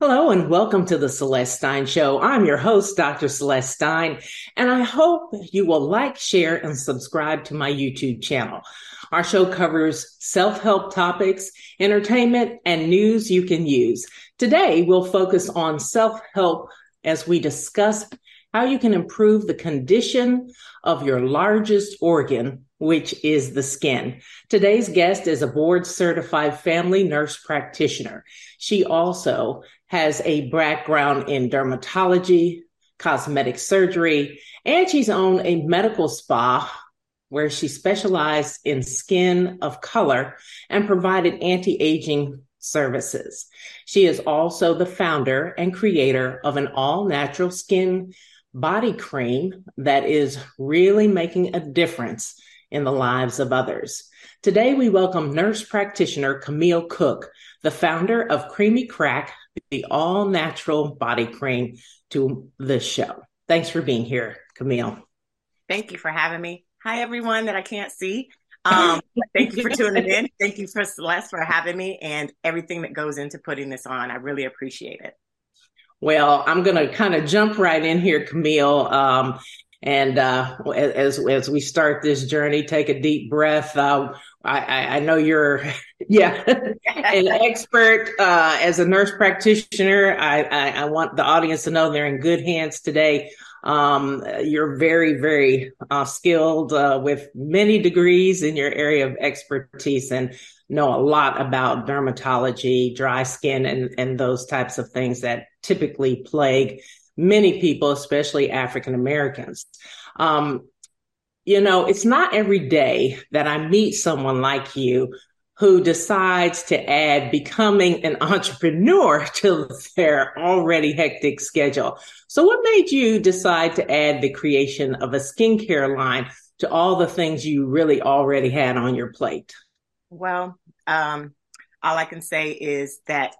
Hello and welcome to the Celeste Stein Show. I'm your host, Dr. Celeste Stein, and I hope you will like, share, and subscribe to my YouTube channel. Our show covers self-help topics, entertainment, and news you can use. Today, we'll focus on self-help as we discuss how you can improve the condition of your largest organ, which is the skin. Today's guest is a board certified family nurse practitioner. She also has a background in dermatology, cosmetic surgery, and she's owned a medical spa where she specialized in skin of color and provided anti-aging services. She is also the founder and creator of an all natural skin body cream that is really making a difference in the lives of others. Today, we welcome nurse practitioner Camille Cook, the founder of Creamy Crack the all natural body cream to the show. Thanks for being here, Camille. Thank you for having me. Hi, everyone that I can't see. Um, thank you for tuning in. Thank you for Celeste for having me and everything that goes into putting this on. I really appreciate it. Well, I'm going to kind of jump right in here, Camille. Um, and uh, as as we start this journey, take a deep breath. Uh, I, I know you're, yeah, an expert uh, as a nurse practitioner. I, I, I, want the audience to know they're in good hands today. Um, you're very, very uh, skilled uh, with many degrees in your area of expertise and know a lot about dermatology, dry skin, and, and those types of things that typically plague many people, especially African Americans. Um, you know, it's not every day that I meet someone like you who decides to add becoming an entrepreneur to their already hectic schedule. So what made you decide to add the creation of a skincare line to all the things you really already had on your plate? Well, um, all I can say is that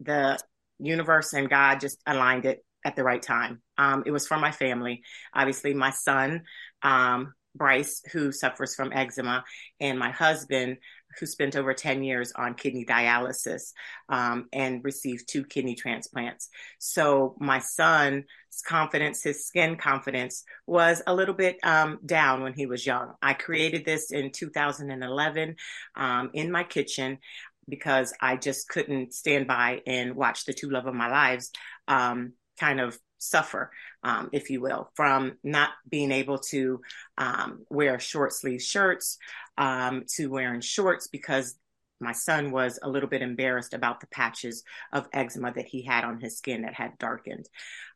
the universe and God just aligned it at the right time. Um, it was for my family. Obviously, my son, um, Bryce, who suffers from eczema, and my husband, who spent over 10 years on kidney dialysis um, and received two kidney transplants. So my son's confidence, his skin confidence was a little bit um, down when he was young. I created this in 2011 um, in my kitchen because I just couldn't stand by and watch the two love of my lives um, kind of suffer, um, if you will, from not being able to um, wear short sleeve shirts um, to wearing shorts because my son was a little bit embarrassed about the patches of eczema that he had on his skin that had darkened.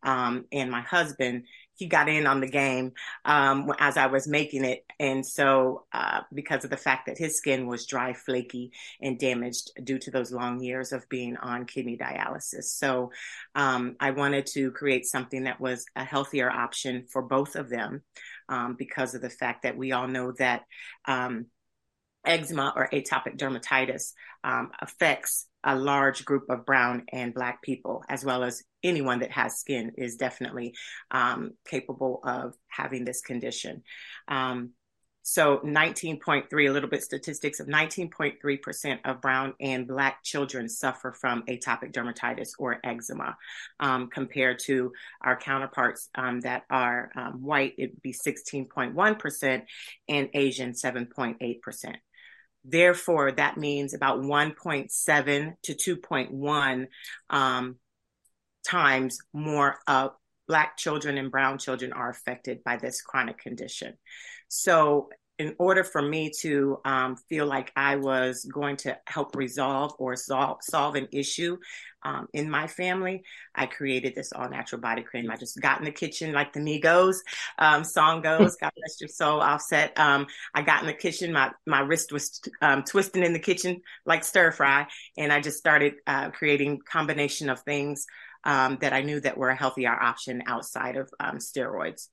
Um, and my husband, he got in on the game um, as I was making it. And so, uh, because of the fact that his skin was dry, flaky, and damaged due to those long years of being on kidney dialysis. So, um, I wanted to create something that was a healthier option for both of them um, because of the fact that we all know that um, eczema or atopic dermatitis um, affects a large group of brown and black people, as well as anyone that has skin is definitely um, capable of having this condition. Um, so 19.3, a little bit statistics of 19.3% of brown and black children suffer from atopic dermatitis or eczema, um, compared to our counterparts um, that are um, white, it'd be 16.1% and Asian 7.8%. Therefore, that means about 1.7 to 2.1 um, times more of Black children and Brown children are affected by this chronic condition. So, in order for me to um, feel like I was going to help resolve or solve, solve an issue um, in my family, I created this all natural body cream. I just got in the kitchen like the Migos um, song goes, God bless your soul, offset. Um, I got in the kitchen, my, my wrist was um, twisting in the kitchen like stir fry. And I just started uh, creating combination of things um, that I knew that were a healthier option outside of um, steroids.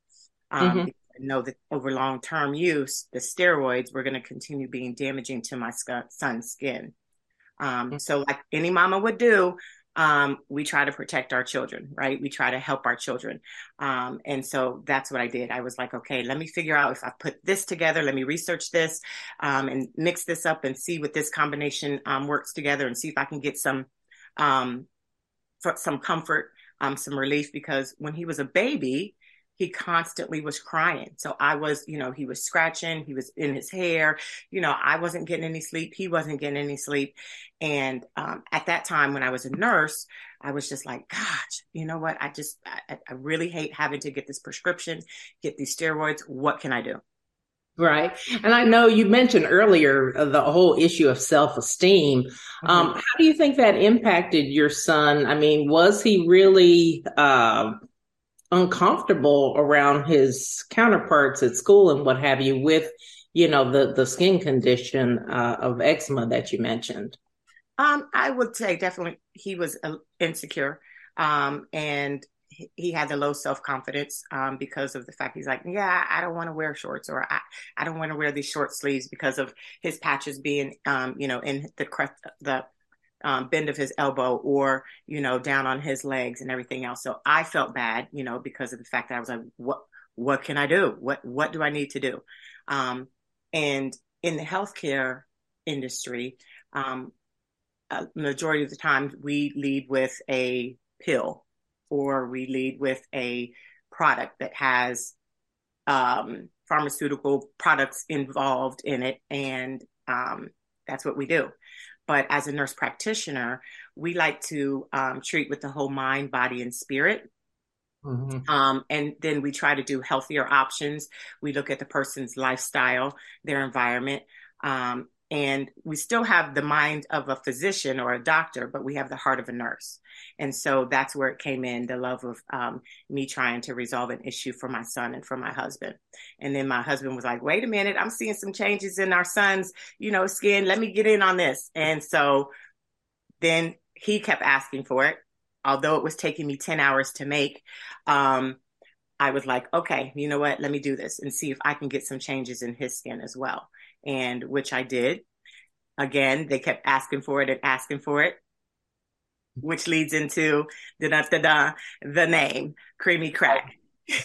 Mm-hmm know that over long term use, the steroids were going to continue being damaging to my son's skin. Um, mm-hmm. So, like any mama would do, um, we try to protect our children, right? We try to help our children. Um, and so that's what I did. I was like, okay, let me figure out if I put this together, let me research this um, and mix this up and see what this combination um, works together and see if I can get some um, some comfort, um, some relief because when he was a baby, he constantly was crying. So I was, you know, he was scratching, he was in his hair. You know, I wasn't getting any sleep. He wasn't getting any sleep. And um, at that time, when I was a nurse, I was just like, gosh, you know what? I just, I, I really hate having to get this prescription, get these steroids. What can I do? Right. And I know you mentioned earlier uh, the whole issue of self esteem. Mm-hmm. Um, how do you think that impacted your son? I mean, was he really uh, uncomfortable around his counterparts at school and what have you with, you know, the, the skin condition uh, of eczema that you mentioned? Um, I would say definitely he was uh, insecure. Um, and he had the low self confidence um, because of the fact he's like, yeah, I don't want to wear shorts or I, I don't want to wear these short sleeves because of his patches being, um, you know, in the crest, the um, bend of his elbow or, you know, down on his legs and everything else. So I felt bad, you know, because of the fact that I was like, what, what can I do? What, what do I need to do? Um, and in the healthcare industry, um, a majority of the time we lead with a pill or we lead with a product that has um, pharmaceutical products involved in it, and um, that's what we do. But as a nurse practitioner, we like to um, treat with the whole mind, body, and spirit. Mm-hmm. Um, and then we try to do healthier options. We look at the person's lifestyle, their environment, um, and we still have the mind of a physician or a doctor, but we have the heart of a nurse. And so that's where it came in the love of um, me trying to resolve an issue for my son and for my husband. And then my husband was like, wait a minute, I'm seeing some changes in our son's, you know, skin. Let me get in on this. And so then he kept asking for it, although it was taking me 10 hours to make. Um, I was like, okay, you know what? Let me do this and see if I can get some changes in his skin as well and which I did. Again, they kept asking for it and asking for it, which leads into the name Creamy Crack.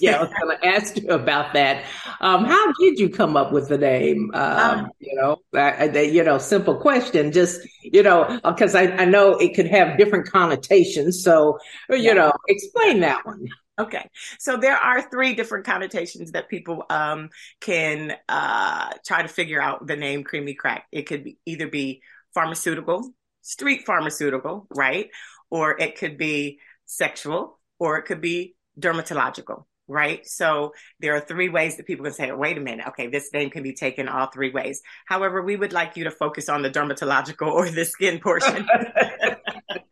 yeah, I was going to ask you about that. Um, how did you come up with the name? Um, um, you know, I, I, you know, simple question. Just you know, because I, I know it could have different connotations. So you yeah. know, explain that one. Okay, so there are three different connotations that people um, can uh, try to figure out the name creamy crack. It could be either be pharmaceutical, street pharmaceutical, right? Or it could be sexual, or it could be dermatological, right? So there are three ways that people can say, wait a minute, okay, this name can be taken all three ways. However, we would like you to focus on the dermatological or the skin portion.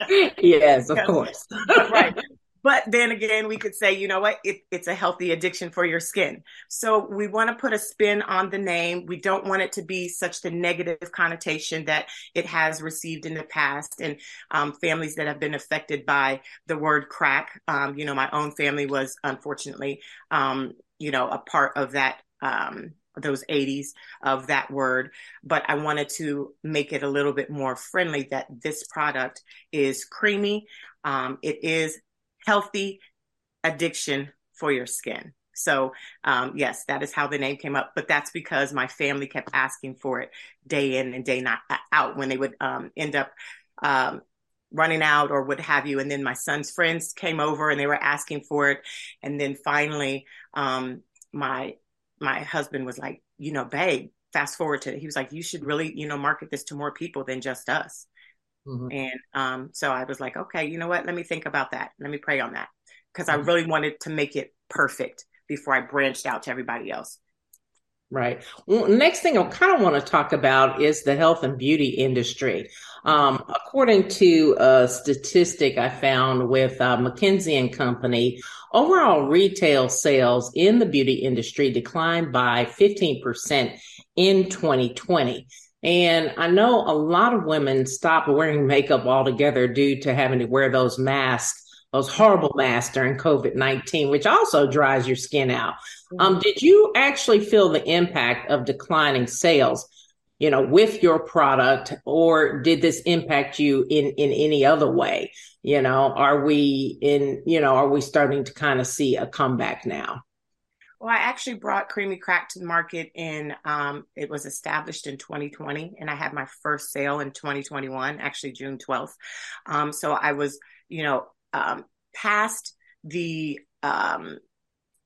yes, of course. right. But then again, we could say, you know what? It, it's a healthy addiction for your skin. So we want to put a spin on the name. We don't want it to be such the negative connotation that it has received in the past and um, families that have been affected by the word crack. Um, you know, my own family was unfortunately, um, you know, a part of that um, those 80s of that word, but I wanted to make it a little bit more friendly that this product is creamy. Um, it is healthy addiction for your skin. So, um, yes, that is how the name came up. But that's because my family kept asking for it day in and day not uh, out when they would um, end up um, running out or what have you. And then my son's friends came over and they were asking for it. And then finally, um, my my husband was like, you know, babe, fast forward to he was like, you should really, you know, market this to more people than just us. Mm-hmm. And um, so I was like, okay, you know what? Let me think about that. Let me pray on that because I mm-hmm. really wanted to make it perfect before I branched out to everybody else. Right. Well, next thing I kind of want to talk about is the health and beauty industry. Um, according to a statistic I found with uh, McKinsey and Company, overall retail sales in the beauty industry declined by 15% in 2020. And I know a lot of women stop wearing makeup altogether due to having to wear those masks, those horrible masks during COVID 19, which also dries your skin out. Mm-hmm. Um, did you actually feel the impact of declining sales? You know, with your product, or did this impact you in in any other way? You know, are we in? You know, are we starting to kind of see a comeback now? Well, I actually brought Creamy Crack to the market in, um, it was established in 2020, and I had my first sale in 2021, actually June 12th. Um, so I was you know, um, past the um,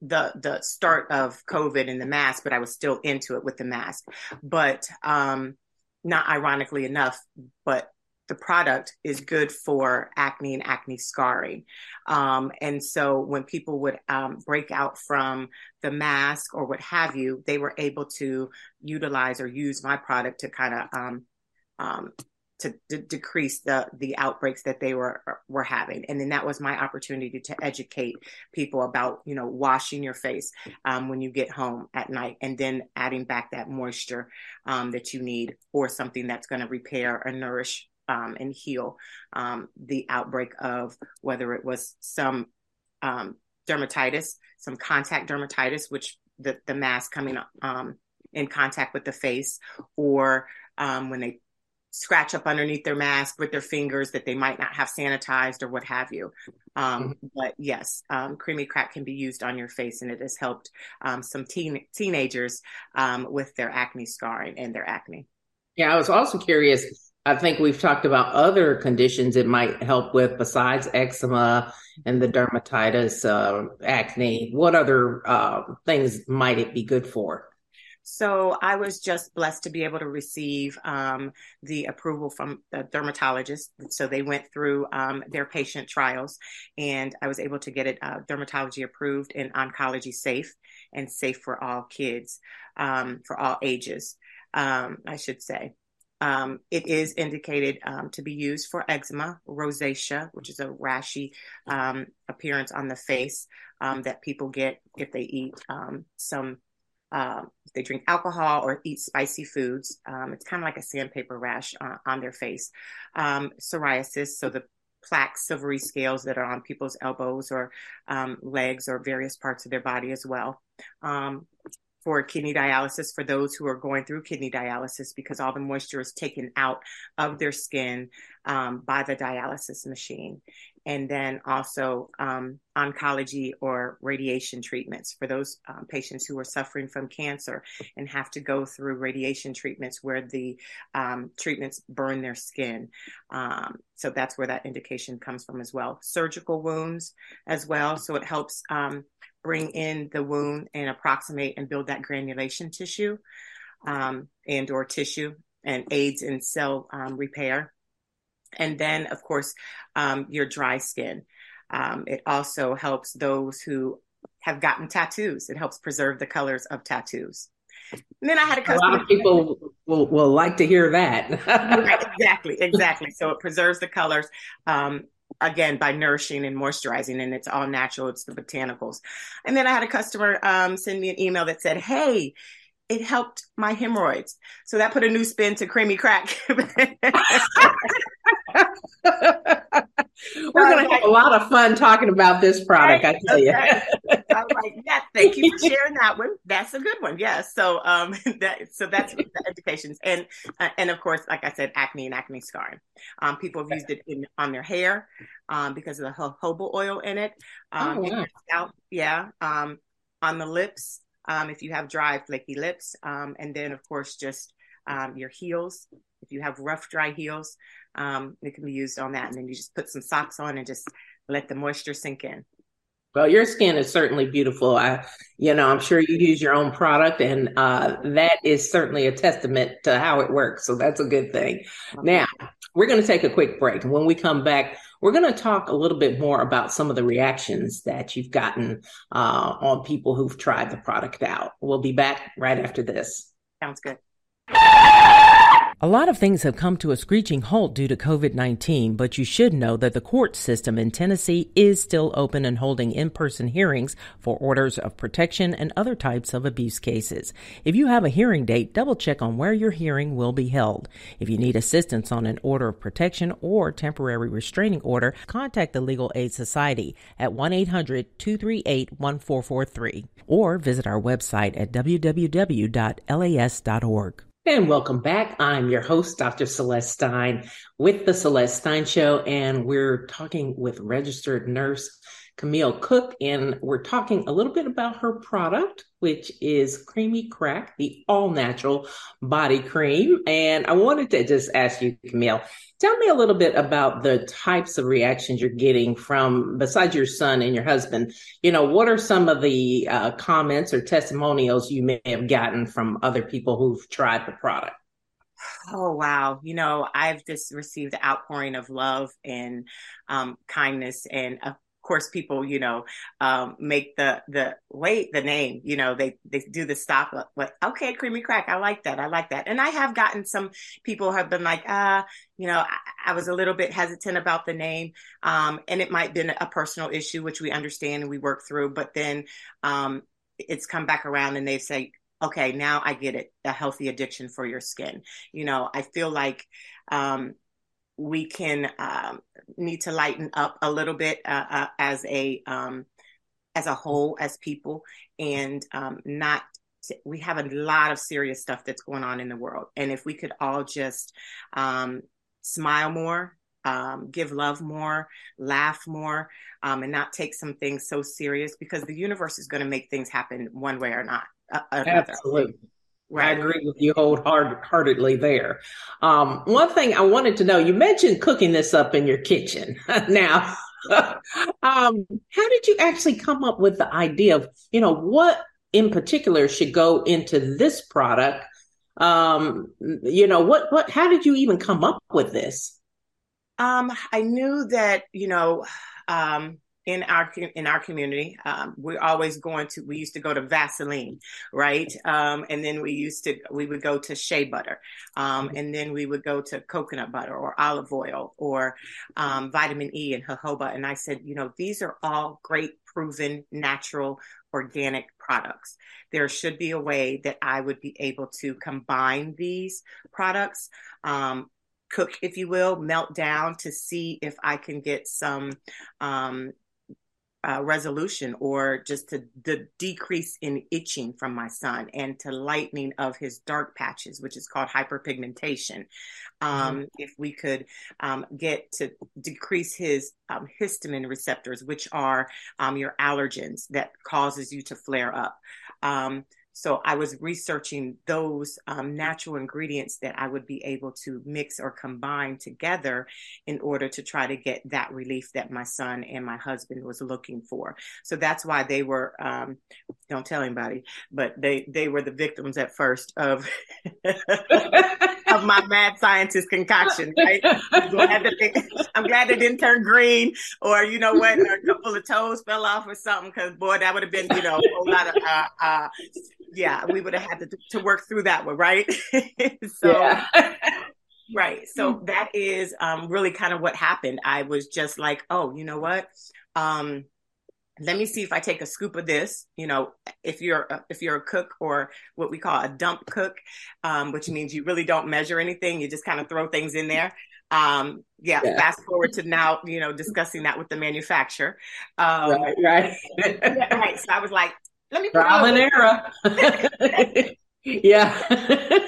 the the start of COVID and the mask, but I was still into it with the mask. But um, not ironically enough, but the product is good for acne and acne scarring. Um, and so when people would um, break out from the mask or what have you, they were able to utilize or use my product to kind of um, um to d- decrease the the outbreaks that they were were having and then that was my opportunity to educate people about you know washing your face um, when you get home at night and then adding back that moisture um, that you need or something that's going to repair or nourish um, and heal um, the outbreak of whether it was some um, dermatitis some contact dermatitis which the, the mask coming um, in contact with the face or when they scratch up underneath their mask with their fingers that they might not have sanitized or what have you. Um, mm-hmm. But yes, um, creamy crack can be used on your face, and it has helped um, some teen teenagers um, with their acne scarring and their acne. Yeah, I was also curious. I think we've talked about other conditions it might help with besides eczema and the dermatitis, uh, acne. What other uh, things might it be good for? So I was just blessed to be able to receive um, the approval from the dermatologist. So they went through um, their patient trials, and I was able to get it uh, dermatology approved and oncology safe and safe for all kids, um, for all ages, um, I should say. Um, it is indicated um, to be used for eczema, rosacea, which is a rashy appearance on the face that people get if they eat some um, if they drink alcohol or eat spicy foods. Um, it's kind of like a sandpaper rash uh, on their face. Um, psoriasis, so the plaque silvery scales that are on people's elbows or um, legs or various parts of their body as well. For kidney dialysis for those who are going through kidney dialysis because all the moisture is taken out of their skin um, by the dialysis machine. And then also um, oncology or radiation treatments for those um, patients who are suffering from cancer and have to go through radiation treatments where the um, treatments burn their skin. Um, so that's where that indication comes from as well. Surgical wounds as well. So it helps um, bring in the wound and approximate and build that granulation tissue um, and or tissue and aids in cell repair. And then, of course, um, your dry skin. Um, it also helps those who have gotten tattoos. It helps preserve the colors of tattoos. And then I had a, a lot of people will, will like to hear that. right, exactly, exactly. So it preserves the colors. Um, again by nourishing and moisturizing and it's all natural it's the botanicals and then i had a customer um, send me an email that said hey it helped my hemorrhoids so that put a new spin to creamy crack We're going to have a lot of fun talking about this product, I tell you. I'm like, yeah, thank you for sharing that one. That's a good one. Yes. So, um, that, so that's the educations. And, uh, and of course, like I said, acne and acne scarring. Um, people have used it in, on their hair, um, because of the jojoba oil in it. Um, oh, wow. yeah. Um, on the lips, um, if you have dry, flaky lips. Um, and then, of course, just, um, your heels. If you have rough, dry heels, um, it can be used on that. And then you just put some socks on and just let the moisture sink in. Well, your skin is certainly beautiful. I, you know, I'm sure you use your own product, and uh, that is certainly a testament to how it works. So that's a good thing. Now, we're going to take a quick break. When we come back, we're going to talk a little bit more about some of the reactions that you've gotten uh, on people who've tried the product out. We'll be back right after this. Sounds good. A lot of things have come to a screeching halt due to COVID 19, but you should know that the court system in Tennessee is still open and holding in person hearings for orders of protection and other types of abuse cases. If you have a hearing date, double check on where your hearing will be held. If you need assistance on an order of protection or temporary restraining order, contact the Legal Aid Society at 1 800 238 1443 or visit our website at www.las.org. And welcome back. I'm your host, Dr. Celeste Stein with The Celeste Stein Show, and we're talking with registered nurse Camille Cook, and we're talking a little bit about her product, which is Creamy Crack, the all natural body cream. And I wanted to just ask you, Camille, tell me a little bit about the types of reactions you're getting from, besides your son and your husband, you know, what are some of the uh, comments or testimonials you may have gotten from other people who've tried the product? Oh wow! You know, I've just received outpouring of love and um, kindness, and course people you know um, make the the wait the name you know they they do the stop like okay creamy crack i like that i like that. And i have gotten some people have been like ah uh, you know I, I, was a little bit hesitant about the name um, and it might have been a personal issue which we understand and we work through but then um, it's come back around and they say okay now i get it a healthy addiction for your skin. You know i feel like um, we can um, need to lighten up a little bit uh, uh, as a um, as a whole as people and um, not we have a lot of serious stuff that's going on in the world. And if we could all just um, smile more um, give love more laugh more um, and not take some things so serious because the universe is going to make things happen one way or not uh, absolutely Right. I agree with you wholeheartedly there. Um, one thing I wanted to know, you mentioned cooking this up in your kitchen. now, um, how did you actually come up with the idea of, you know, what in particular should go into this product? Um, you know, what, what, how did you even come up with this? Um, I knew that, you know, um, in our in our community. Um, we're always going to. We used to go to Vaseline, right? Um, and then we used to we would go to shea butter, um, and then we would go to coconut butter or olive oil or um, vitamin E and jojoba. And I said, you know, these are all great, proven, natural, organic products. There should be a way that I would be able to combine these products um, cook, if you will, melt down to see if I can get some um, uh, resolution or just to the decrease in itching from my son and to lightening of his dark patches, which is called hyperpigmentation. Um, mm-hmm. If we could um, get to decrease his um, histamine receptors, which are um, your allergens that causes you to flare up. So I was researching those um, natural ingredients that I would be able to mix or combine together in order to try to get that relief that my son and my husband was looking for. So that's why they were, um, don't tell anybody, but they, they were the victims at first of, of my mad scientist concoction, right? I'm glad, that they, I'm glad they didn't turn green or, you know what, a couple of toes fell off or something. Cause boy, that would have been, you know, a whole lot of, uh, uh, yeah, we would have had to, to work through that one, right? so, right. So hmm. that is um, really kind of what happened. I was just like, oh, you know what? Um, let me see if I take a scoop of this. You know, if you're a, if you're a cook or what we call a dump cook, um, which means you really don't measure anything, you just kind of throw things in there. Um, yeah, yeah, Fast forward to now, you know, discussing that with the manufacturer. Um, right, right. yeah, right. So I was like, let me trial and error. yeah.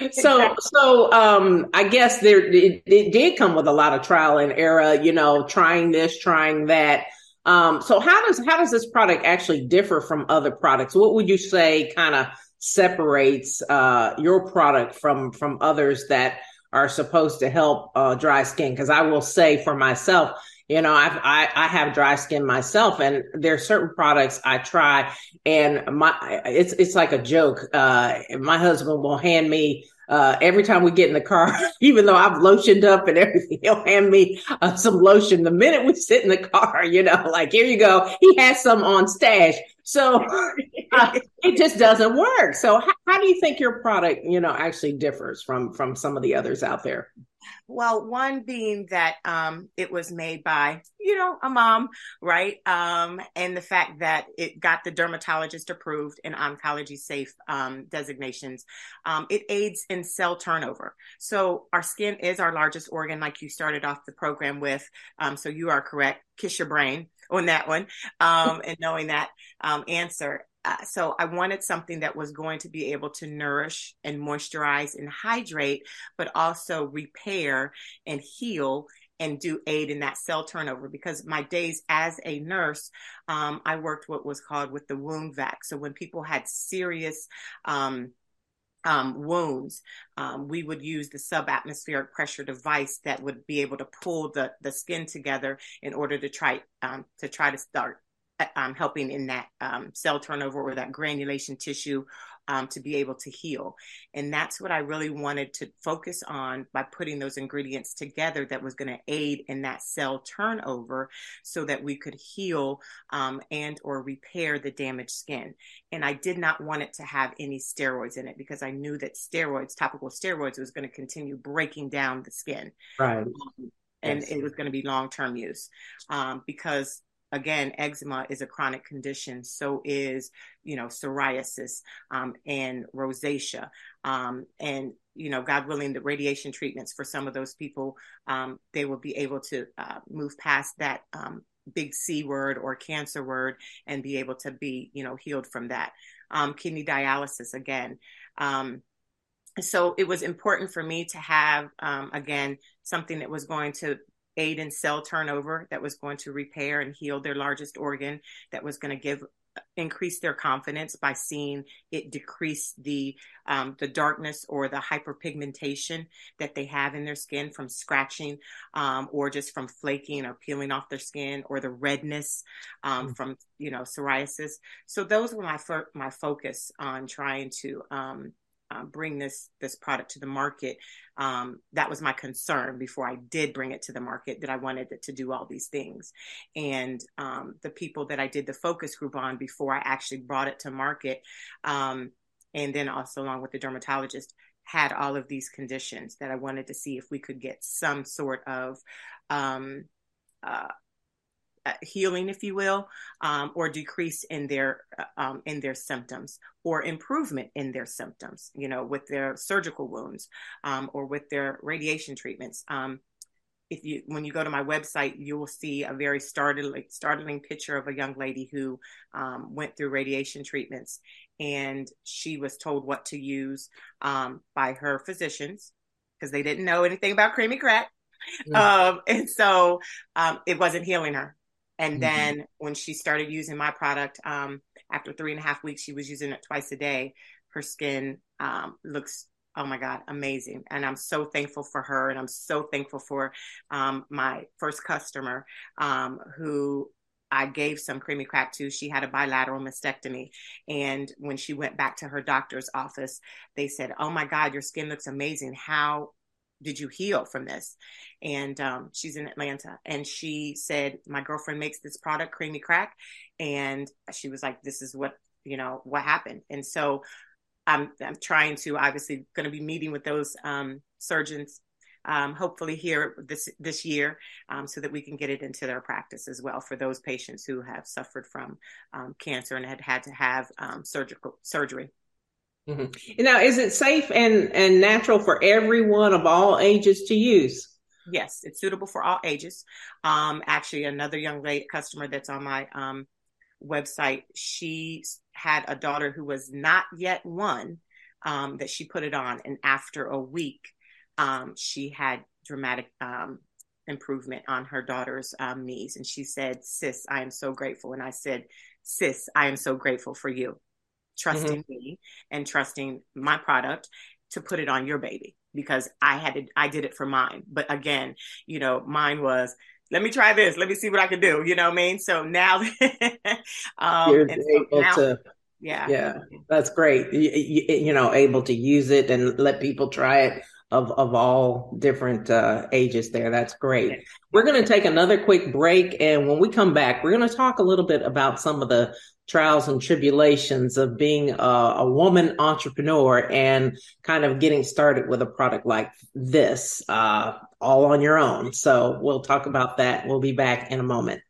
so so um I guess there it, it, did come with a lot of trial and error, you know, trying this, trying that. Um so how does how does this product actually differ from other products? What would you say kind of separates uh your product from from others that are supposed to help uh dry skin? Because I will say for myself, you know, I've, I, I have dry skin myself and there are certain products I try and my, it's, it's like a joke. Uh, my husband will hand me uh, every time we get in the car, even though I've lotioned up and everything, he'll hand me uh, some lotion the minute we sit in the car, you know, like, here you go. He has some on stash. So uh, it just doesn't work. So how, how do you think your product, you know, actually differs from, from some of the others out there? Well, one being that um, it was made by, you know, a mom, right? Um, and the fact that it got the dermatologist approved and oncology safe um, designations. Um, it aids in cell turnover. So our skin is our largest organ, like you started off the program with. Um, so you are correct. Kiss your brain on that one um, and knowing that answer uh, so I wanted something that was going to be able to nourish and moisturize and hydrate, but also repair and heal and do aid in that cell turnover. Because my days as a nurse um, i worked what was called with the wound vac. So when people had serious um, um, wounds, um, we would use the subatmospheric pressure device that would be able to pull the, the skin together in order to try um, to try to start um, helping in that um, cell turnover or that granulation tissue um, to be able to heal. And that's what I really wanted to focus on by putting those ingredients together that was going to aid in that cell turnover so that we could heal um, and or repair the damaged skin. And I did not want it to have any steroids in it because I knew that steroids, topical steroids, was going to continue breaking down the skin. Right. And yes. it was going to be long term use um, because again, eczema is a chronic condition. So is, you know, psoriasis um, and rosacea. Um, and, you know, God willing, the radiation treatments for some of those people, um, they will be able to uh, move past that um, big C word or cancer word and be able to be, you know, healed from that. Um, kidney dialysis again. Um, so it was important for me to have, again, something that was going to aid in cell turnover that was going to repair and heal their largest organ that was going to give increase their confidence by seeing it decrease the um, the darkness or the hyperpigmentation that they have in their skin from scratching um, or just from flaking or peeling off their skin or the redness um, mm-hmm. from you know psoriasis so those were my fo- my focus on trying to um, uh, bring this this product to the market. Um, that was my concern before I did bring it to the market. That I wanted it to do all these things, and um, the people that I did the focus group on before I actually brought it to market, um, and then also along with the dermatologist had all of these conditions that I wanted to see if we could get some sort of um, uh, healing, if you will, um, or decrease in their uh, um, in their symptoms, or improvement in their symptoms. You know, with their surgical wounds um, or with their radiation treatments. Um, if you when you go to my website, you will see a very startling startling picture of a young lady who um, went through radiation treatments, and she was told what to use um, by her physicians because they didn't know anything about creamy crack. Mm. Um, and so um, it wasn't healing her. And mm-hmm. then when she started using my product, um, after three and a half weeks, she was using it twice a day. Her skin um, looks, oh my God, amazing. And I'm so thankful for her. And I'm so thankful for um, my first customer um, who I gave some creamy crack to. She had a bilateral mastectomy. And when she went back to her doctor's office, they said, Oh my God, your skin looks amazing. How did you heal from this? And um, she's in Atlanta. And she said, My girlfriend makes this product, Creamy Crack. And she was like, This is what, you know, what happened. And so I'm, I'm trying to obviously going to be meeting with those um, surgeons. Um, hopefully here this this year, um, so that we can get it into their practice as well for those patients who have suffered from um, cancer and had had to have um, surgical surgery. Mm-hmm. Now, is it safe and, and natural for everyone of all ages to use? Yes, it's suitable for all ages. Um, actually, another young lady customer that's on my um, website, she had a daughter who was not yet one um, that she put it on, and after a week, um, she had dramatic um, improvement on her daughter's um, knees, and she said, "Sis, I am so grateful." And I said, "Sis, I am so grateful for you." Trusting mm-hmm. me and trusting my product to put it on your baby because I had to, I did it for mine. But again, you know, mine was, let me try this. Let me see what I can do. You know what I mean? So now, um, You're able now, to, yeah, yeah, that's great. You, you, you, know, able to use it and let people try it of, of all different uh, ages there. That's great. We're going to take another quick break. And when we come back, we're going to talk a little bit about some of the trials and tribulations of being a, a, woman entrepreneur and kind of getting started with a product like this, uh, all on your own. So we'll talk about that. We'll be back in a moment.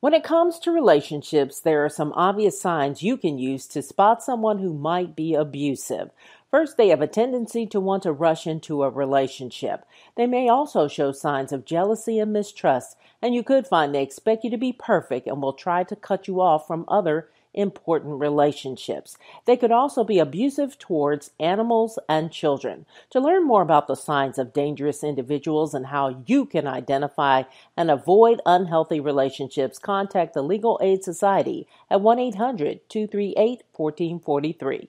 When it comes to relationships, there are some obvious signs you can use to spot someone who might be abusive. First, they have a tendency to want to rush into a relationship. They may also show signs of jealousy and mistrust, and you could find they expect you to be perfect and will try to cut you off from other important relationships. They could also be abusive towards animals and children. To learn more about the signs of dangerous individuals and how you can identify and avoid unhealthy relationships, contact the Legal Aid Society at 1 800 238 1443.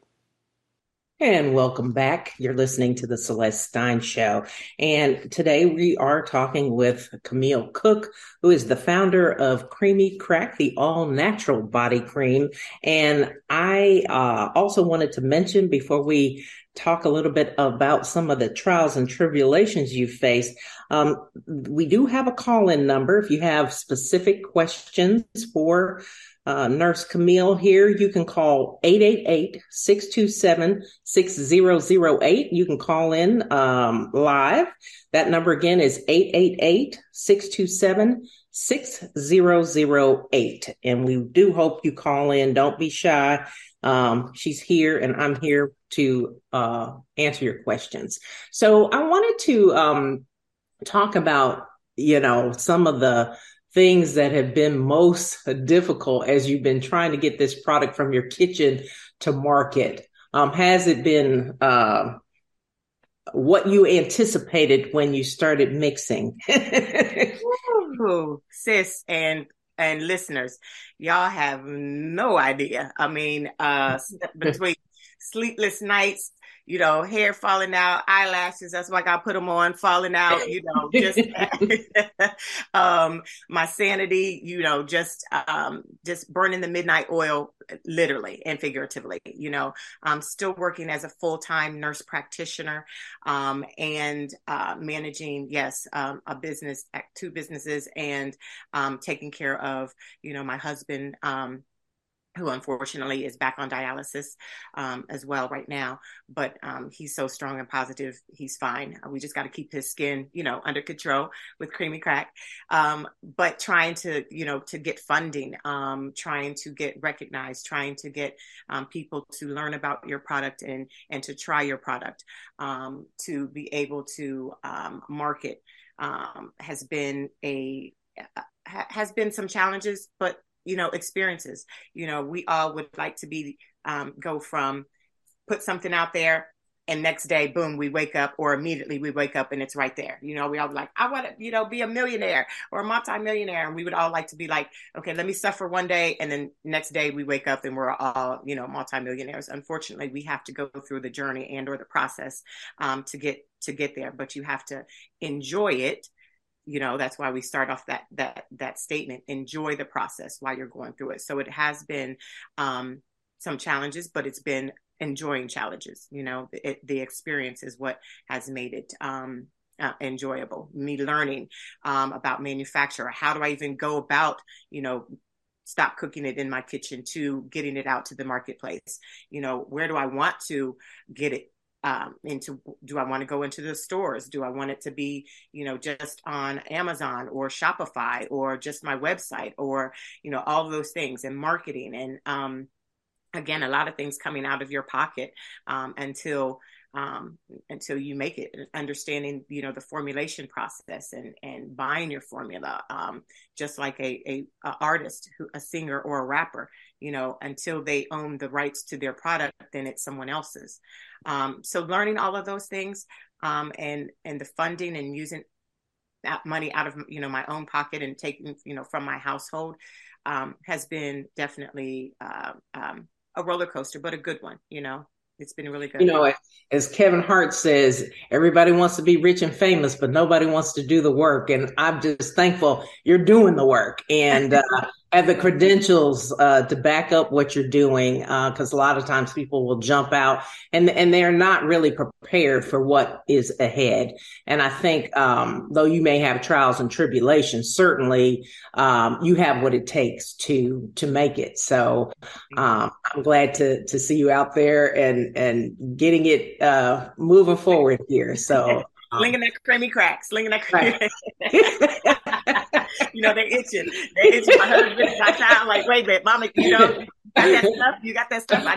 And welcome back. You're listening to the Celeste Stein Show. And today we are talking with Camille Cook, who is the founder of Creamy Crack, the all natural body cream. And I uh, also wanted to mention before we talk a little bit about some of the trials and tribulations you faced. Um, we do have a call in number if you have specific questions for uh, Nurse Camille here. You can call 888-627-6008. You can call in um, live. That number again is 888-627-6008. And we do hope you call in. Don't be shy. Um, she's here and I'm here to uh, answer your questions. So I wanted to um, talk about, you know, some of the things that have been most difficult as you've been trying to get this product from your kitchen to market? Um, has it been uh, what you anticipated when you started mixing? Ooh, sis and and listeners, y'all have no idea. I mean, uh, between sleepless nights, you know, hair falling out, eyelashes. That's why I got put them on, falling out, you know, just, um, my sanity, you know, just, um, just burning the midnight oil, literally and figuratively, you know, I'm still working as a full-time nurse practitioner, um, and, uh, managing, yes, um, a business, two businesses and, um, taking care of, you know, my husband, um, who unfortunately is back on dialysis um, as well right now. But um, he's so strong and positive, he's fine. We just got to keep his skin, you know, under control with Creamy Crack. Um, but trying to, you know, to get funding, um, trying to get recognized, trying to get um, people to learn about your product and and to try your product, um, to be able to market has been a has been some challenges, but you know, experiences. You know, we all would like to be, um, go from put something out there and next day, boom, we wake up or immediately we wake up and it's right there. You know, we all like, I want to, you know, be a millionaire or a multimillionaire. And we would all like to be like, okay, let me suffer one day. And then next day we wake up and we're all, you know, multimillionaires. Unfortunately, we have to go through the journey and or the process, um, to get, to get there, but you have to enjoy it you know that's why we start off that that that statement enjoy the process while you're going through it. So it has been um, some challenges but it's been enjoying challenges you know it, the experience is what has made it um, uh, enjoyable. Me learning um, about manufacture. How do i even go about you know stop cooking it in my kitchen to getting it out to the marketplace? You know where do i want to get it um, into do I want to go into the stores? Do I want it to be, you know, just on Amazon or Shopify or just my website or, you know, all those things and marketing and, um, again, a lot of things coming out of your pocket, um, until, um, until you make it understanding, you know, the formulation process and, and buying your formula, um, just like a, a, a artist who, a singer or a rapper, you know, until they own the rights to their product, then it's someone else's. Um, so learning all of those things, um, and, and the funding and using that money out of, you know, my own pocket and taking, you know, from my household, um, has been definitely, uh, um, a roller coaster, but a good one, you know, it's been really good. You know, as Kevin Hart says, everybody wants to be rich and famous, but nobody wants to do the work. And I'm just thankful you're doing the work. And uh, have the credentials uh, to back up what you're doing because uh, a lot of times people will jump out and and they're not really prepared for what is ahead. And i think um, though you may have trials and tribulations certainly um, you have what it takes to to make it. So um, i'm glad to to see you out there and and getting it uh, moving forward here. So slinging that creamy crack, slinging that creamy. Right. you know, they're itching. They're itching. My husband, my child, like, wait a minute, mama, you know, got that stuff? You got that stuff? I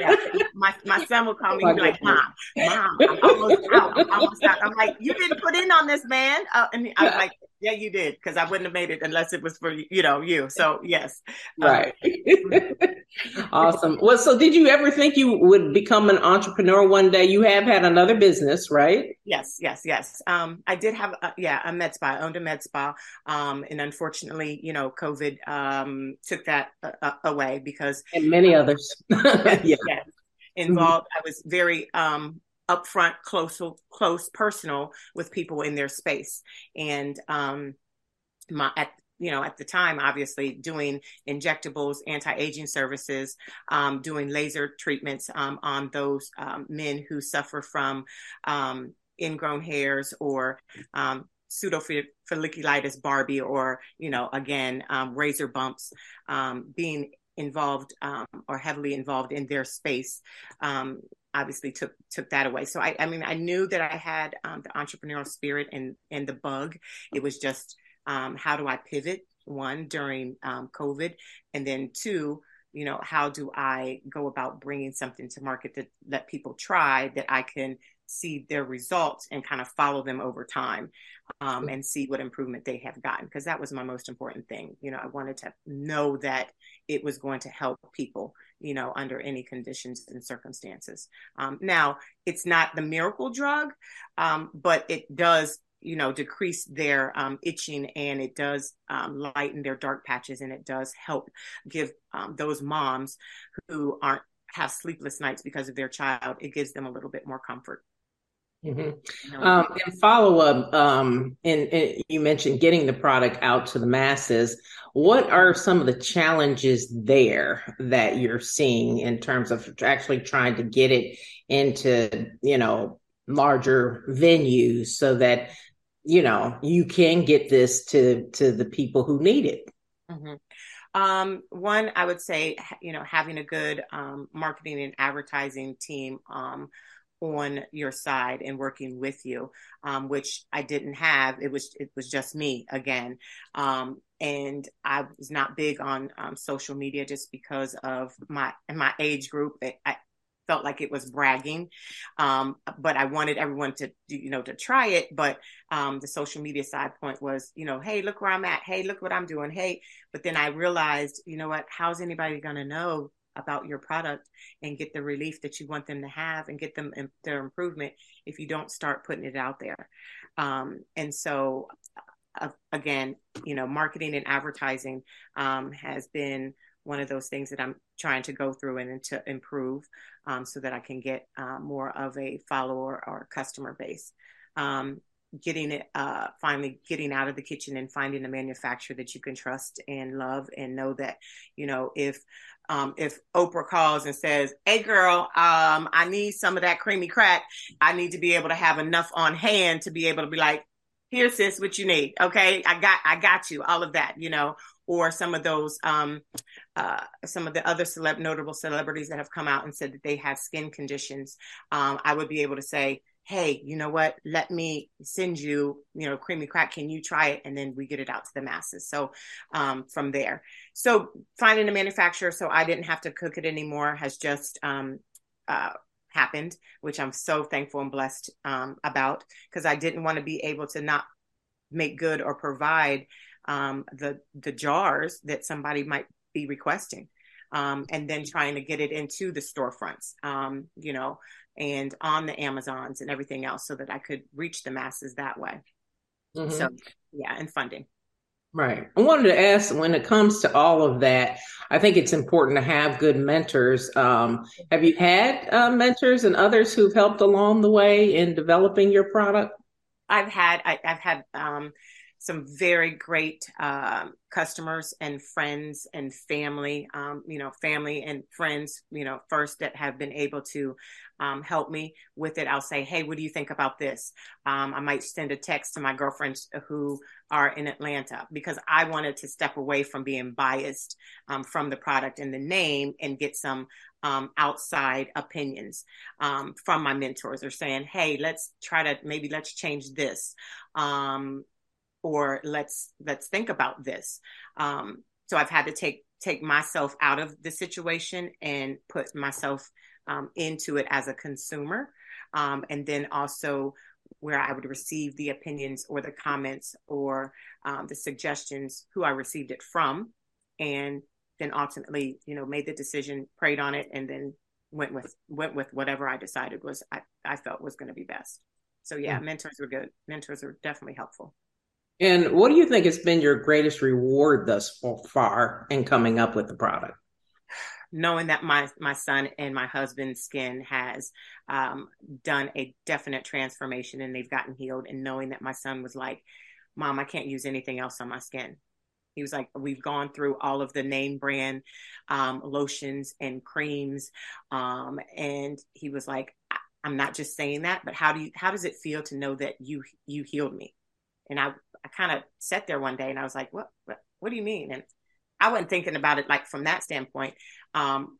yeah. My my son will call me and be like, Mom, Mom, I'm almost out. I'm almost out. I'm like, you didn't put in on this, man. Uh, and I'm like, Yeah, you did because I wouldn't have made it unless it was for you know you. So yes, um, right. Um, awesome. Well, so did you ever think you would become an entrepreneur one day? You have had another business, right? Yes, yes, yes. Um, I did have, a, yeah, a med spa. I owned a med spa, um, and unfortunately, you know, COVID um, took that uh, uh away because and many others. yeah. yeah. Involved. Mm-hmm. I was very um, upfront, close, close, personal with people in their space, and um, my at you know at the time obviously doing injectables anti-aging services um, doing laser treatments um, on those um, men who suffer from um, ingrown hairs or um, pseudofolliculitis barbae or you know again um, razor bumps being involved or heavily involved in their space obviously took took that away. So I, I mean, I knew that I had um, the entrepreneurial spirit and and the bug. It was just um, how do I pivot? One during um, COVID, and then two, you know, how do I go about bringing something to market that that people try that I can see their results and kind of follow them over time um, and see what improvement they have gotten? Because that was my most important thing. You know i wanted to know that it was going to help people you know under any conditions and circumstances. Um, now it's not the miracle drug um, but it does you know decrease their um, itching and it does um, lighten their dark patches and it does help give um, those moms who aren't have sleepless nights because of their child it gives them a little bit more comfort Mm-hmm. Um, and follow up, um, and, and, you mentioned getting the product out to the masses. What are some of the challenges there that you're seeing in terms of actually trying to get it into, you know, larger venues so that you know you can get this to to the people who need it? Mm-hmm. Um, one, I would say, you know, having a good um, marketing and advertising team. On your side and working with you, um, which I didn't have. It was it was just me again, um, and I was not big on um, social media just because of my my age group. I felt like it was bragging, um, but I wanted everyone to you know to try it. But um, the social media side point was you know, hey, look where I'm at. Hey, look what I'm doing. Hey, but then I realized, you know what? How's anybody to know about your product and get the relief that you want them to have and get them their improvement if you don't start putting it out there. Um, and so, uh, again, you know, marketing and advertising um, has been one of those things that I'm trying to go through and, and to improve um, so that I can get uh, more of a follower or customer base. Um, getting it uh, finally getting out of the kitchen and finding a manufacturer that you can trust and love and know that you know if um, if Oprah calls and says, "Hey, girl, um, I need some of that creamy crack," I need to be able to have enough on hand to be able to be like, "Here, sis, what you need." Okay, I got, I got you. All of that, you know. Or some of those, um, uh, some of the other celeb, notable celebrities that have come out and said that they have skin conditions. Um, I would be able to say, hey, you know what? Let me send you, you know, creamy crack. Can you try it? And then we get it out to the masses. So um, from there, so finding a manufacturer so I didn't have to cook it anymore has just um, uh, happened, which I'm so thankful and blessed um, about because I didn't want to be able to not make good or provide um, the the jars that somebody might be requesting. Um, and then trying to get it into the storefronts, um, you know, and on the Amazons and everything else so that I could reach the masses that way. Mm-hmm. So, yeah, and funding. Right. I wanted to ask when it comes to all of that, I think it's important to have good mentors. Um, have you had uh, mentors and others who've helped along the way in developing your product? I've had, I, have had um, some very great uh, customers and friends and family, um, you know, family and friends, you know, first that have been able to um, help me with it. I'll say, hey, what do you think about this? Um, I might send a text to my girlfriends who are in Atlanta because I wanted to step away from being biased um, from the product and the name and get some um, outside opinions um, from my mentors or saying, hey, let's try to maybe let's change this. Um, or let's let's think about this um, so i've had to take take myself out of the situation and put myself um, into it as a consumer um, and then also where I would receive the opinions or the comments or um, the suggestions, who I received it from, and then ultimately, you know, made the decision, prayed on it, and then went with went with whatever I decided was I, I felt was going to be best. So yeah, mm-hmm. mentors were good. Mentors are definitely helpful. And what do you think has been your greatest reward thus far in coming up with the product? Knowing that my my son and my husband's skin has um, done a definite transformation and they've gotten healed, and knowing that my son was like, "Mom, I can't use anything else on my skin." He was like, "We've gone through all of the name brand um, lotions and creams," um, and he was like, "I'm not just saying that, but how do you how does it feel to know that you you healed me?" And I I kind of sat there one day and I was like, what, what, what do you mean? And I wasn't thinking about it like from that standpoint. Um,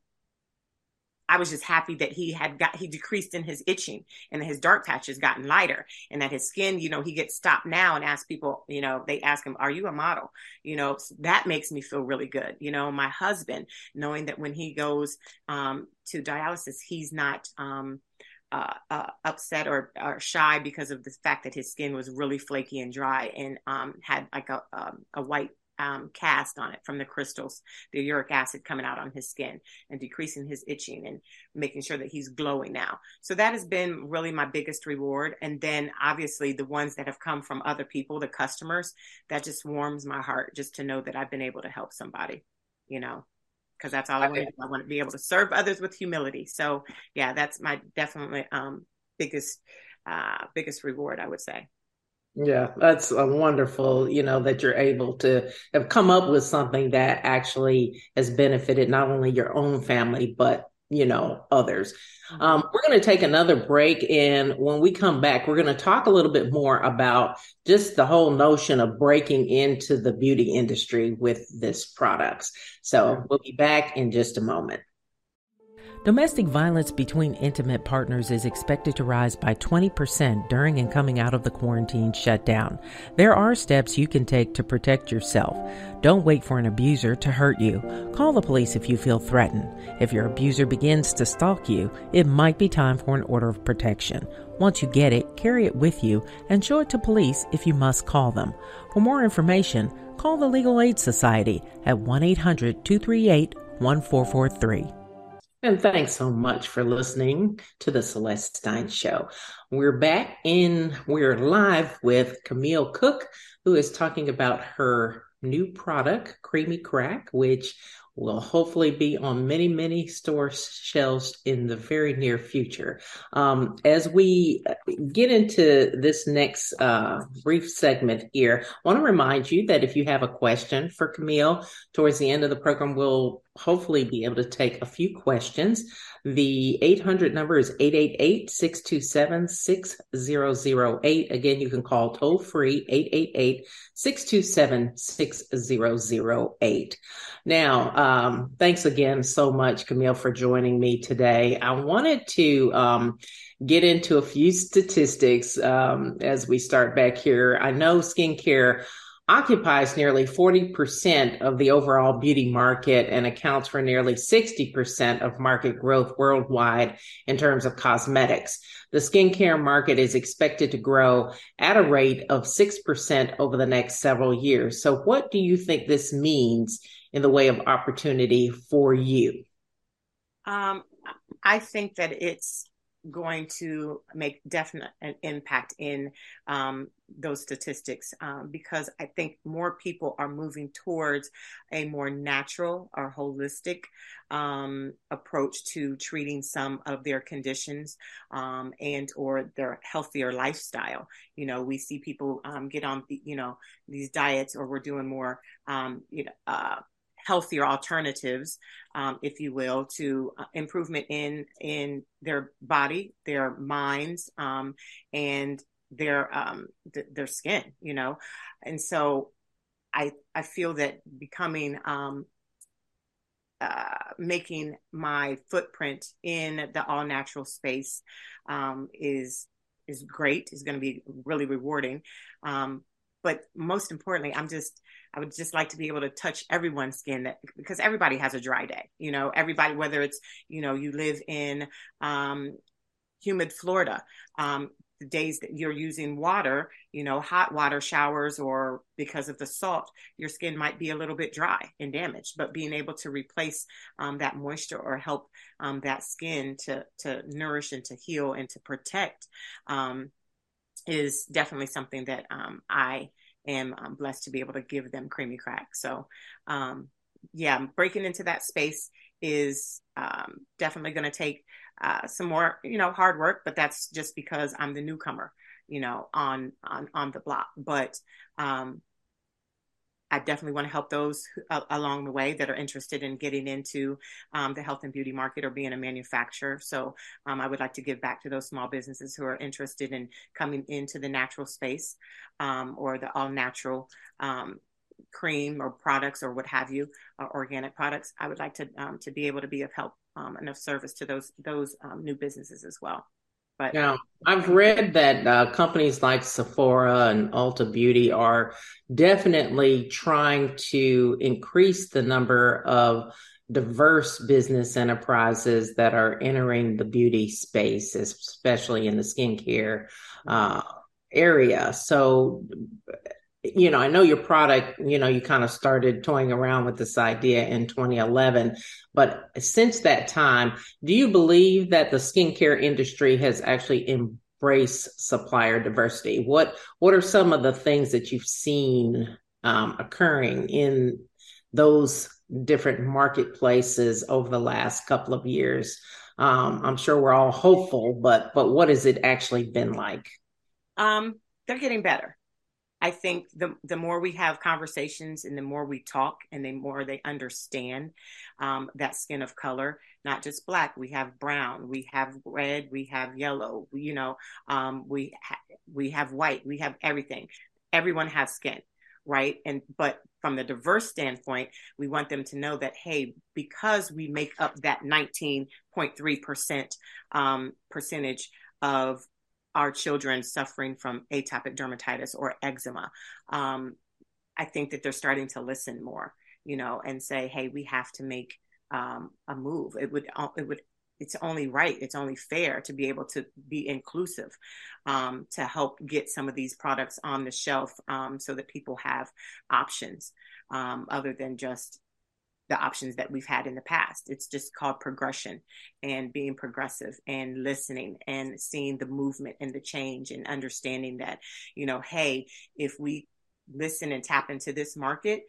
I was just happy that he had got he decreased in his itching and his dark patches gotten lighter and that his skin, you know, he gets stopped now and ask people, you know, they ask him, "Are you a model?" You know, so that makes me feel really good. You know, my husband knowing that when he goes um, to dialysis, he's not um, uh, uh, upset or, or, shy because of the fact that his skin was really flaky and dry and um, had like a, um, a white um, cast on it from the crystals, the uric acid coming out on his skin and decreasing his itching and making sure that he's glowing now. So that has been really my biggest reward. And then obviously the ones that have come from other people, the customers, that just warms my heart just to know that I've been able to help somebody, you know because that's all I want to do. I want to be able to serve others with humility. So yeah, that's my definitely um, biggest uh, biggest reward, I would say. Yeah, that's a wonderful, you know, that you're able to have come up with something that actually has benefited not only your own family, but you know, others. Mm-hmm. Um, we're going to take another break. And when we come back, we're going to talk a little bit more about just the whole notion of breaking into the beauty industry with this products. So we'll be back in just a moment. Domestic violence between intimate partners is expected to rise by 20% during and coming out of the quarantine shutdown. There are steps you can take to protect yourself. Don't wait for an abuser to hurt you. Call the police if you feel threatened. If your abuser begins to stalk you, it might be time for an order of protection. Once you get it, carry it with you and show it to police if you must call them. For more information, call the Legal Aid Society at 1 800 238 1443. And thanks so much for listening to the Celeste Stein Show. We're back in, we're live with Camille Cook, who is talking about her new product, Creamy Crack, which will hopefully be on many, many store shelves in the very near future. Um, as we get into this next uh, brief segment here, I want to remind you that if you have a question for Camille towards the end of the program, we'll hopefully be able to take a few questions. The 800 number is 888 627 6008. Again, you can call toll free 888 627 6008. Now, um, thanks again so much, Camille, for joining me today. I wanted to um, get into a few statistics um, as we start back here. I know skincare occupies nearly 40% of the overall beauty market and accounts for nearly 60% of market growth worldwide in terms of cosmetics. The skincare market is expected to grow at a rate of 6% over the next several years. So, what do you think this means in the way of opportunity for you? Um, I think that it's going to make definite an impact in um, those statistics um, because I think more people are moving towards a more natural or holistic um, approach to treating some of their conditions um, and or their healthier lifestyle. You know, we see people um, get on you know these diets or we're doing more um, you know. Uh, healthier alternatives, um, if you will, to uh, improvement in in their body, their minds, um, and their um, th- their skin. You know, and so I I feel that becoming um, uh, making my footprint in the all natural space um, is is great. is going to be really rewarding. Um, but most importantly, I'm just I would just like to be able to touch everyone's skin that, because everybody has a dry day. You know, everybody, whether it's, you know, you live in um, humid Florida, um, the days that you're using water, you know, hot water showers or because of the salt, your skin might be a little bit dry and damaged. But being able to replace um, that moisture or help um, that skin to to nourish and to heal and to protect um, is definitely something that um, I am um, blessed to be able to give them creamy crack. So, um, yeah, breaking into that space is definitely going to take uh, some more, you know, hard work, but that's just because I'm the newcomer, you know, on on on the block. But um, I definitely want to help those uh, along the way that are interested in getting into um, the health and beauty market or being a manufacturer. So um, I would like to give back to those small businesses who are interested in coming into the natural space um, or the all natural um, cream or products or what have you, or organic products. I would like to um, to be able to be of help um, and of service to those those new businesses as well. But now I've read that uh, companies like Sephora and Ulta Beauty are definitely trying to increase the number of diverse business enterprises that are entering the beauty space, especially in the skincare uh, area. So you know, I know your product, you know, you kind of started toying around with this idea in 2011, but since that time, do you believe that the skincare industry has actually embraced supplier diversity? What what are some of the things that you've seen um, occurring in those different marketplaces over the last couple of years? Um, I'm sure we're all hopeful, but but what has it actually been like? Um, they're getting better I think the the more we have conversations and the more we talk and the more they understand um, that skin of color, not just black, we have brown, we have red, we have yellow, you know, um, we ha- we have white, we have everything. Everyone has skin, right? And but from the diverse standpoint, we want them to know that hey, because we make up that 19.3 percent um, percentage of our children suffering from atopic dermatitis or eczema. Um, I think that they're starting to listen more, you know, and say, "Hey, we have to make um, a move." It would, it would, it's only right, it's only fair to be able to be inclusive, um, to help get some of these products on the shelf, um, so that people have options um, other than just the options that we've had in the past. It's just called progression and being progressive and listening and seeing the movement and the change and understanding that, you know, hey, if we listen and tap into this market,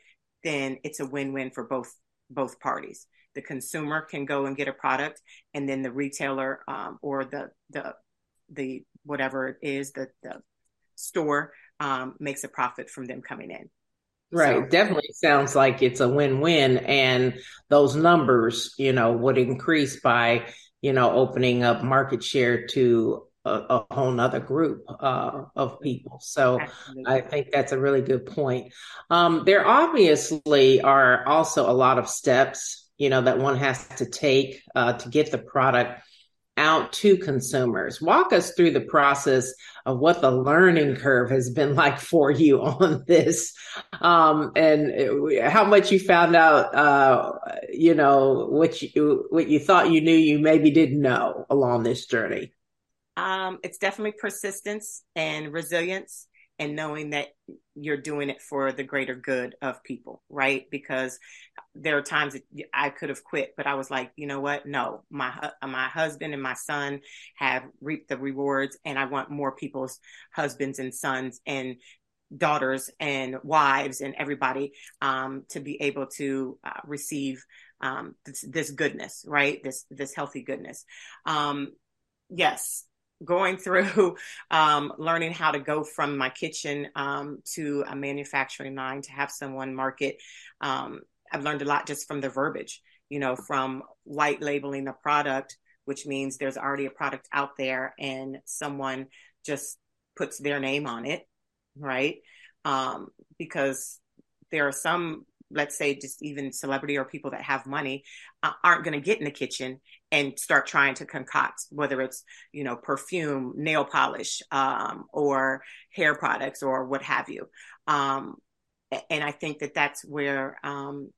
then it's a win-win for both both parties. The consumer can go and get a product, and then the retailer um, or the the the whatever it is, the the store um, makes a profit from them coming in. Right. So. Definitely sounds like it's a win win. And those numbers, you know, would increase by, you know, opening up market share to a, a whole nother group uh, of people. So Absolutely. I think that's a really good point. Um, there obviously are also a lot of steps, you know, that one has to take uh, to get the product out to consumers. Walk us through the process of what the learning curve has been like for you on this, um, and how much you found out, uh, you know, what you what you thought you knew you maybe didn't know along this journey. Um, it's definitely persistence and resilience and knowing that you're doing it for the greater good of people, right? Because there are times that I could have quit, but I was like, you know what? No, my my husband and my son have reaped the rewards, and I want more people's husbands and sons and daughters and wives and everybody um, to be able to uh, receive um, this, this, goodness, right? This this healthy goodness. Um, yes, going through um, learning how to go from my kitchen um, to a manufacturing line to have someone market. Um, I've learned a lot just from the verbiage, you know, from white labeling the product, which means there's already a product out there and someone just puts their name on it, right? Um, because there are some let's say just even celebrity or people that have money uh, aren't going to get in the kitchen and start trying to concoct whether it's you know perfume nail polish um, or hair products or what have you um, and i think that that's where um,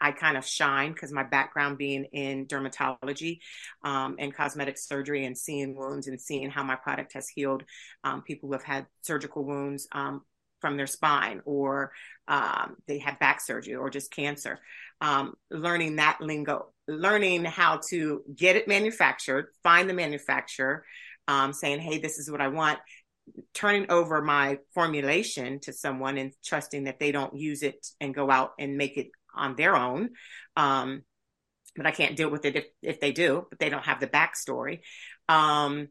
I kind of shine because my background being in dermatology um, and cosmetic surgery and seeing wounds and seeing how my product has healed um, people who have had surgical wounds um, from their spine or um, they had back surgery or just cancer. Um, learning that lingo, learning how to get it manufactured, find the manufacturer, um, saying, hey, this is what I want, turning over my formulation to someone and trusting that they don't use it and go out and make it on their own. Um, but I can't deal with it if, if they do, but they don't have the backstory. Um,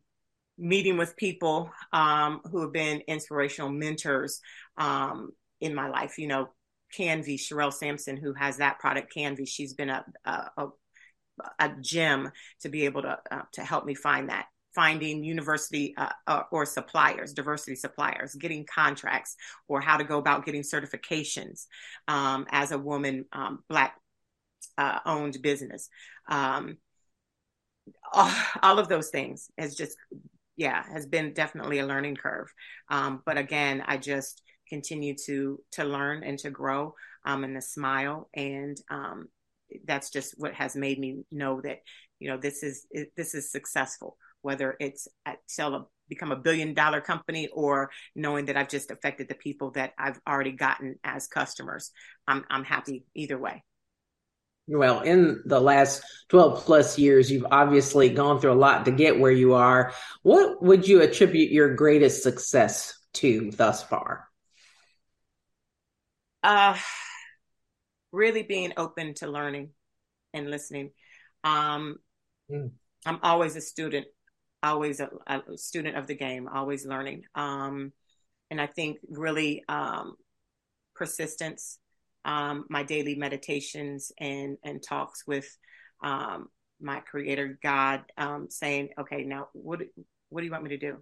meeting with people um, who have been inspirational mentors um, in my life. You know, Canvey, Sherelle Sampson, who has that product, Canvey. She's been a, a, a gem to be able to uh, to help me find that finding university uh, uh, or suppliers, diversity suppliers, getting contracts, or how to go about getting certifications um, as a woman, um, Black uh, owned business. Um, all, all, of those things has just, yeah, has been definitely a learning curve. Um, but again, I just continue to to learn and to grow um, and to smile and um, that's just what has made me know that you know this is this is successful whether it's at sell a become a billion dollar company or knowing that I've just affected the people that I've already gotten as customers. I'm I'm happy either way. Well, in the last 12 plus years, you've obviously gone through a lot to get where you are. What would you attribute your greatest success to thus far? Uh, really being open to learning and listening. Um, mm. I'm always a student always a, a student of the game, always learning. Um, and I think really um, persistence, um, my daily meditations and and talks with um, my Creator God, um, saying, "Okay, now what what do you want me to do?"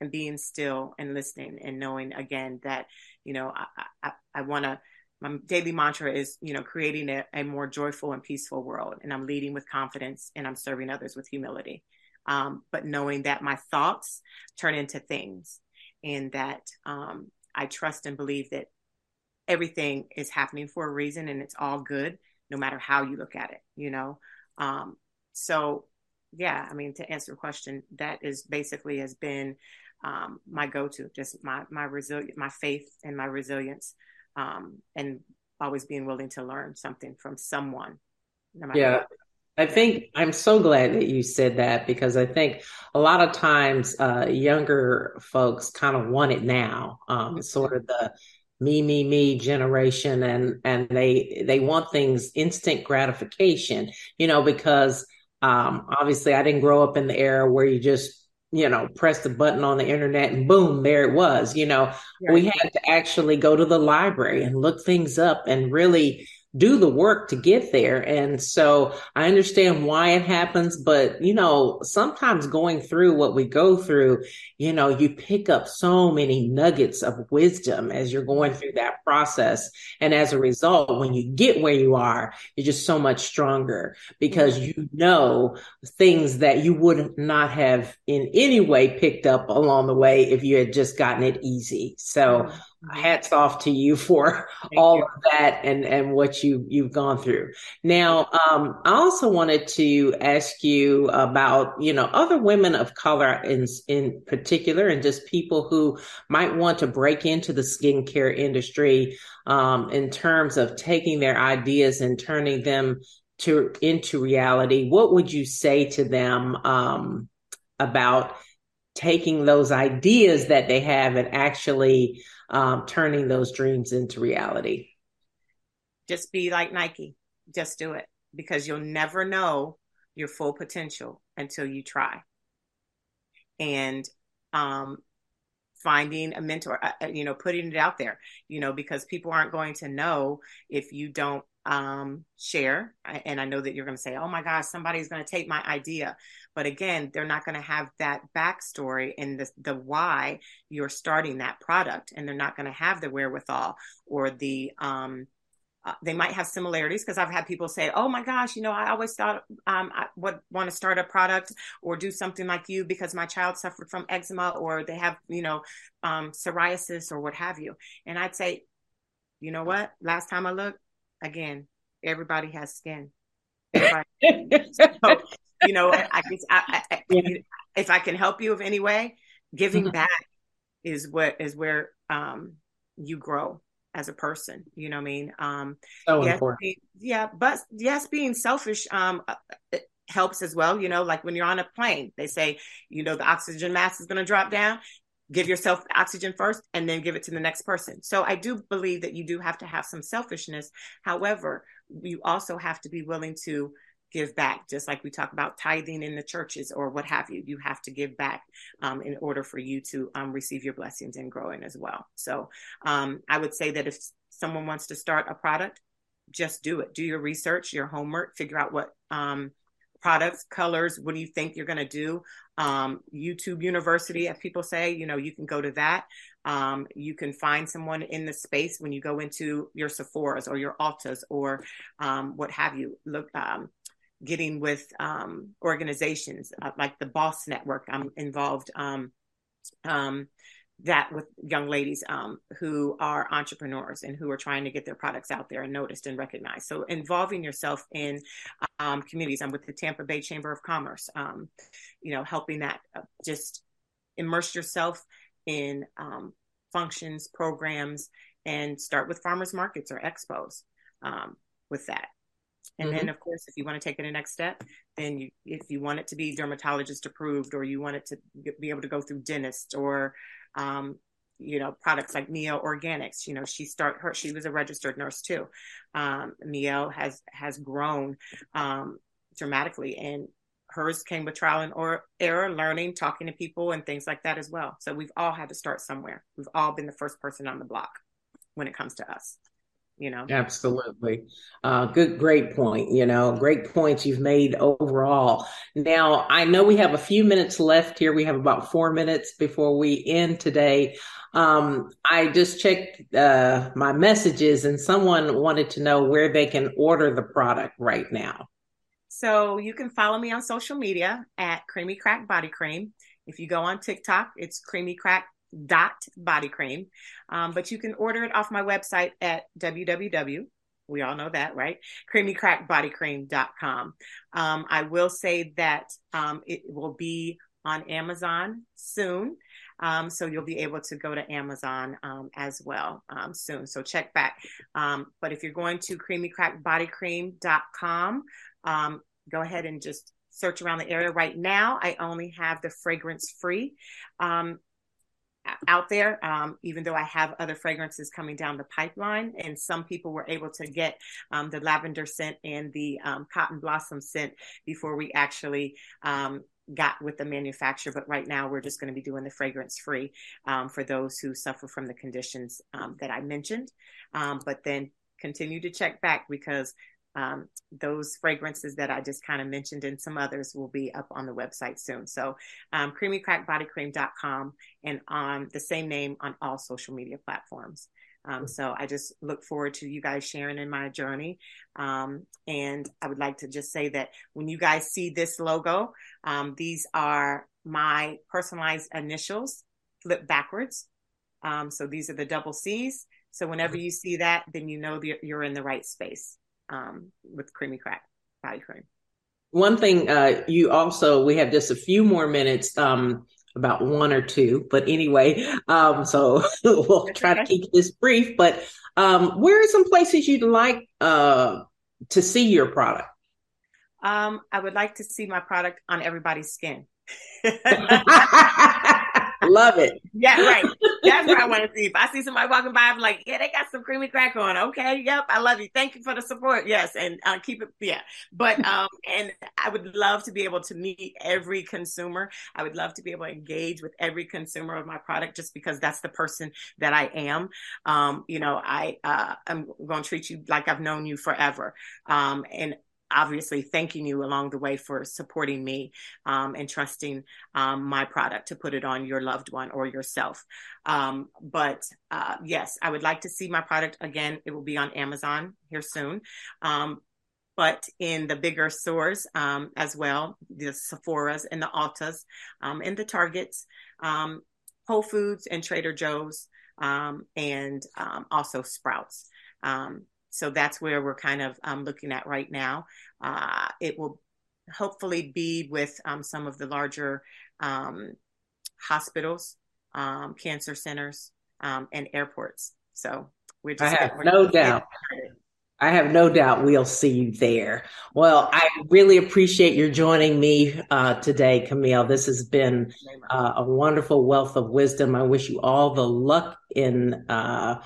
And being still and listening and knowing again that you know I I, I want to. My daily mantra is, you know, creating a, a more joyful and peaceful world, and I'm leading with confidence, and I'm serving others with humility um, but knowing that my thoughts turn into things and that um, I trust and believe that everything is happening for a reason and it's all good no matter how you look at it, you know? Um, so, yeah, I mean, to answer your question, that is basically has been um, my go-to, just my, my resilience, my faith and my resilience, um, and always being willing to learn something from someone. No yeah. What. I think I'm so glad that you said that because I think a lot of times uh, younger folks kind of want it now. Um, sort of the me, me, me generation, and and they they want things instant gratification. You know, because um, obviously I didn't grow up in the era where you just you know press the button on the internet and boom there it was you know right. we had to actually go to the library and look things up and really do the work to get there. And so I understand why it happens, but you know, sometimes going through what we go through, you know, you pick up so many nuggets of wisdom as you're going through that process. And as a result, when you get where you are, you're just so much stronger because mm-hmm. you know things that you would not have in any way picked up along the way if you had just gotten it easy. So mm-hmm. Hats off to you for Thank all you. of that and and what you you've gone through now um, i also wanted to ask you about you know other women of color in in particular and just people who might want to break into the skincare industry um, in terms of taking their ideas and turning them to into reality what would you say to them um, about taking those ideas that they have and actually um, turning those dreams into reality? Just be like Nike. Just do it because you'll never know your full potential until you try. And um, finding a mentor, uh, uh you know, putting it out there, you know, because people aren't going to know if you don't um, share. And I know that you're going to say, oh my gosh, somebody's going to take my idea. But again, they're not going to have that backstory and the, the why you're starting that product. And they're not going to have the wherewithal or the, um, uh, they might have similarities because I've had people say, "Oh my gosh, you know, I always thought um, I would want to start a product or do something like you because my child suffered from eczema or they have, you know, um, psoriasis or what have you." And I'd say, you know what? Last time I looked, again, everybody has skin. Everybody. so, you know, I guess I, I, yeah. if I can help you of any way, giving mm-hmm. back is what is where um, you grow as a person. You know what I mean? Um, so yes, important. Being, yeah, but yes, being selfish um, uh, helps as well. You know, like when you're on a plane, they say, you know, the oxygen mask is going to drop down. Give yourself oxygen first and then give it to the next person. So I do believe that you do have to have some selfishness. However, you also have to be willing to give back, just like we talk about tithing in the churches or what have you. You have to give back um, in order for you to um, receive your blessings and growing as well. So um, I would say that if someone wants to start a product, just do it. Do your research, your homework, figure out what um, products, colors, what do you think you're going to do? Um, YouTube University, as people say, you know, you can go to that. Um, you can find someone in the space when you go into your Sephora's or your Ultas or um, what have you. Look, um, getting with um, organizations uh, like the Boss Network. I'm involved um, that with young ladies um, who are entrepreneurs and who are trying to get their products out there and noticed and recognized. So involving yourself in um, communities. I'm with the Tampa Bay Chamber of Commerce. Um, you know, helping that uh, just immerse yourself in functions, programs, and start with farmers markets or expos with that. And mm-hmm. then, of course, if you want to take it a next step, then you, if you want it to be dermatologist approved, or you want it to be able to go through dentist, or um, you know, products like Mielle Organics. You know, she start her. She was a registered nurse too. Um, Mielle has has grown um, dramatically, and hers came with trial and or error, learning, talking to people, and things like that as well. So we've all had to start somewhere. We've all been the first person on the block when it comes to us you know? Absolutely. Uh, good great point you know great points you've made overall. Now i know we have a few minutes left here. We have about four minutes before we end today. Um, i just checked uh, my messages and someone wanted to know where they can order the product right now. So you can follow me on social media at creamy crack body cream. If you go on tiktok it's creamy crack dot body cream. Um, but you can order it off my website at www. We all know that, right? creamycrackbodycream.com. Um, I will say that um, it will be on Amazon soon. Um, so you'll be able to go to Amazon um, as well um, soon. So check back. Um, but if you're going to creamycrackbodycream.com, um, go ahead and just search around the area. Right now, I only have the fragrance free. Um, out there, um, even though I have other fragrances coming down the pipeline. And some people were able to get um, the lavender scent and the um, cotton blossom scent before we actually um, got with the manufacturer. But right now, we're just going to be doing the fragrance free um, for those who suffer from the conditions um, that I mentioned. but then continue to check back because um, those fragrances that I just kind of mentioned and some others will be up on the website soon. So, um, creamycrackbodycream.com and on the same name on all social media platforms. Um, so I just look forward to you guys sharing in my journey. Um, and I would like to just say that when you guys see this logo, um, these are my personalized initials flipped backwards. Um, so these are the double C's. So whenever mm-hmm. you see that, then you know that you're in the right space um, with creamy crack body cream. One thing uh, you also, we have just a few more minutes, um, about one or two, but anyway, um, so we'll try to keep this brief. But um, where are some places you'd like uh, to see your product? Um, I would like to see my product on everybody's skin. Love it. Yeah, right. That's what I want to see. If I see somebody walking by, I'm like, yeah, they got some creamy crack on. Okay, yep, I love you. Thank you for the support. Yes, and uh, keep it. Yeah, but um, and I would love to be able to meet every consumer. I would love to be able to engage with every consumer of my product, just because that's the person that I am. Um, you know, I uh, I'm going to treat you like I've known you forever. Um, and obviously thanking you along the way for supporting me um, and trusting um, my product to put it on your loved one or yourself. Um, but uh, yes, I would like to see my product again. It will be on Amazon here soon. Um, but in the bigger stores um, as well, the Sephora's and the Ultas um, and the Targets, Whole Foods and Trader Joe's, and also Sprouts. Um, so that's where we're kind of um, looking at right now. Uh, it will hopefully be with um, some of the larger um, hospitals, um, cancer centers, um, and airports. So we're just I have no doubt. I have no doubt we'll see you there. Well, I really appreciate your joining me uh, today, Camille. This has been uh, a wonderful wealth of wisdom. I wish you all the luck in uh,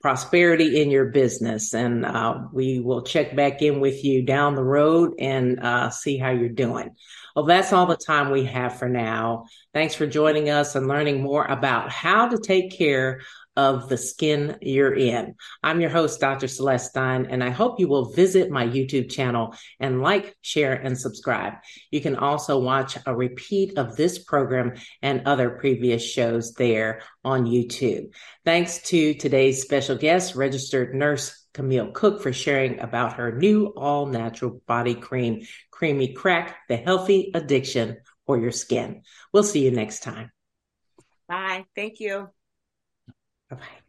prosperity in your business. And uh, we will check back in with you down the road and uh, see how you're doing. Well, that's all the time we have for now. Thanks for joining us and learning more about how to take care of the skin you're in. I'm your host, Dr. Celeste Stein, and I hope you will visit my YouTube channel and like, share, and subscribe. You can also watch a repeat of this program and other previous shows there on YouTube. Thanks to today's special guest, registered nurse Camille Cook, for sharing about her new all natural body cream, Creamy Crack, the healthy addiction for your skin. We'll see you next time. Bye. Thank you. Bye bye.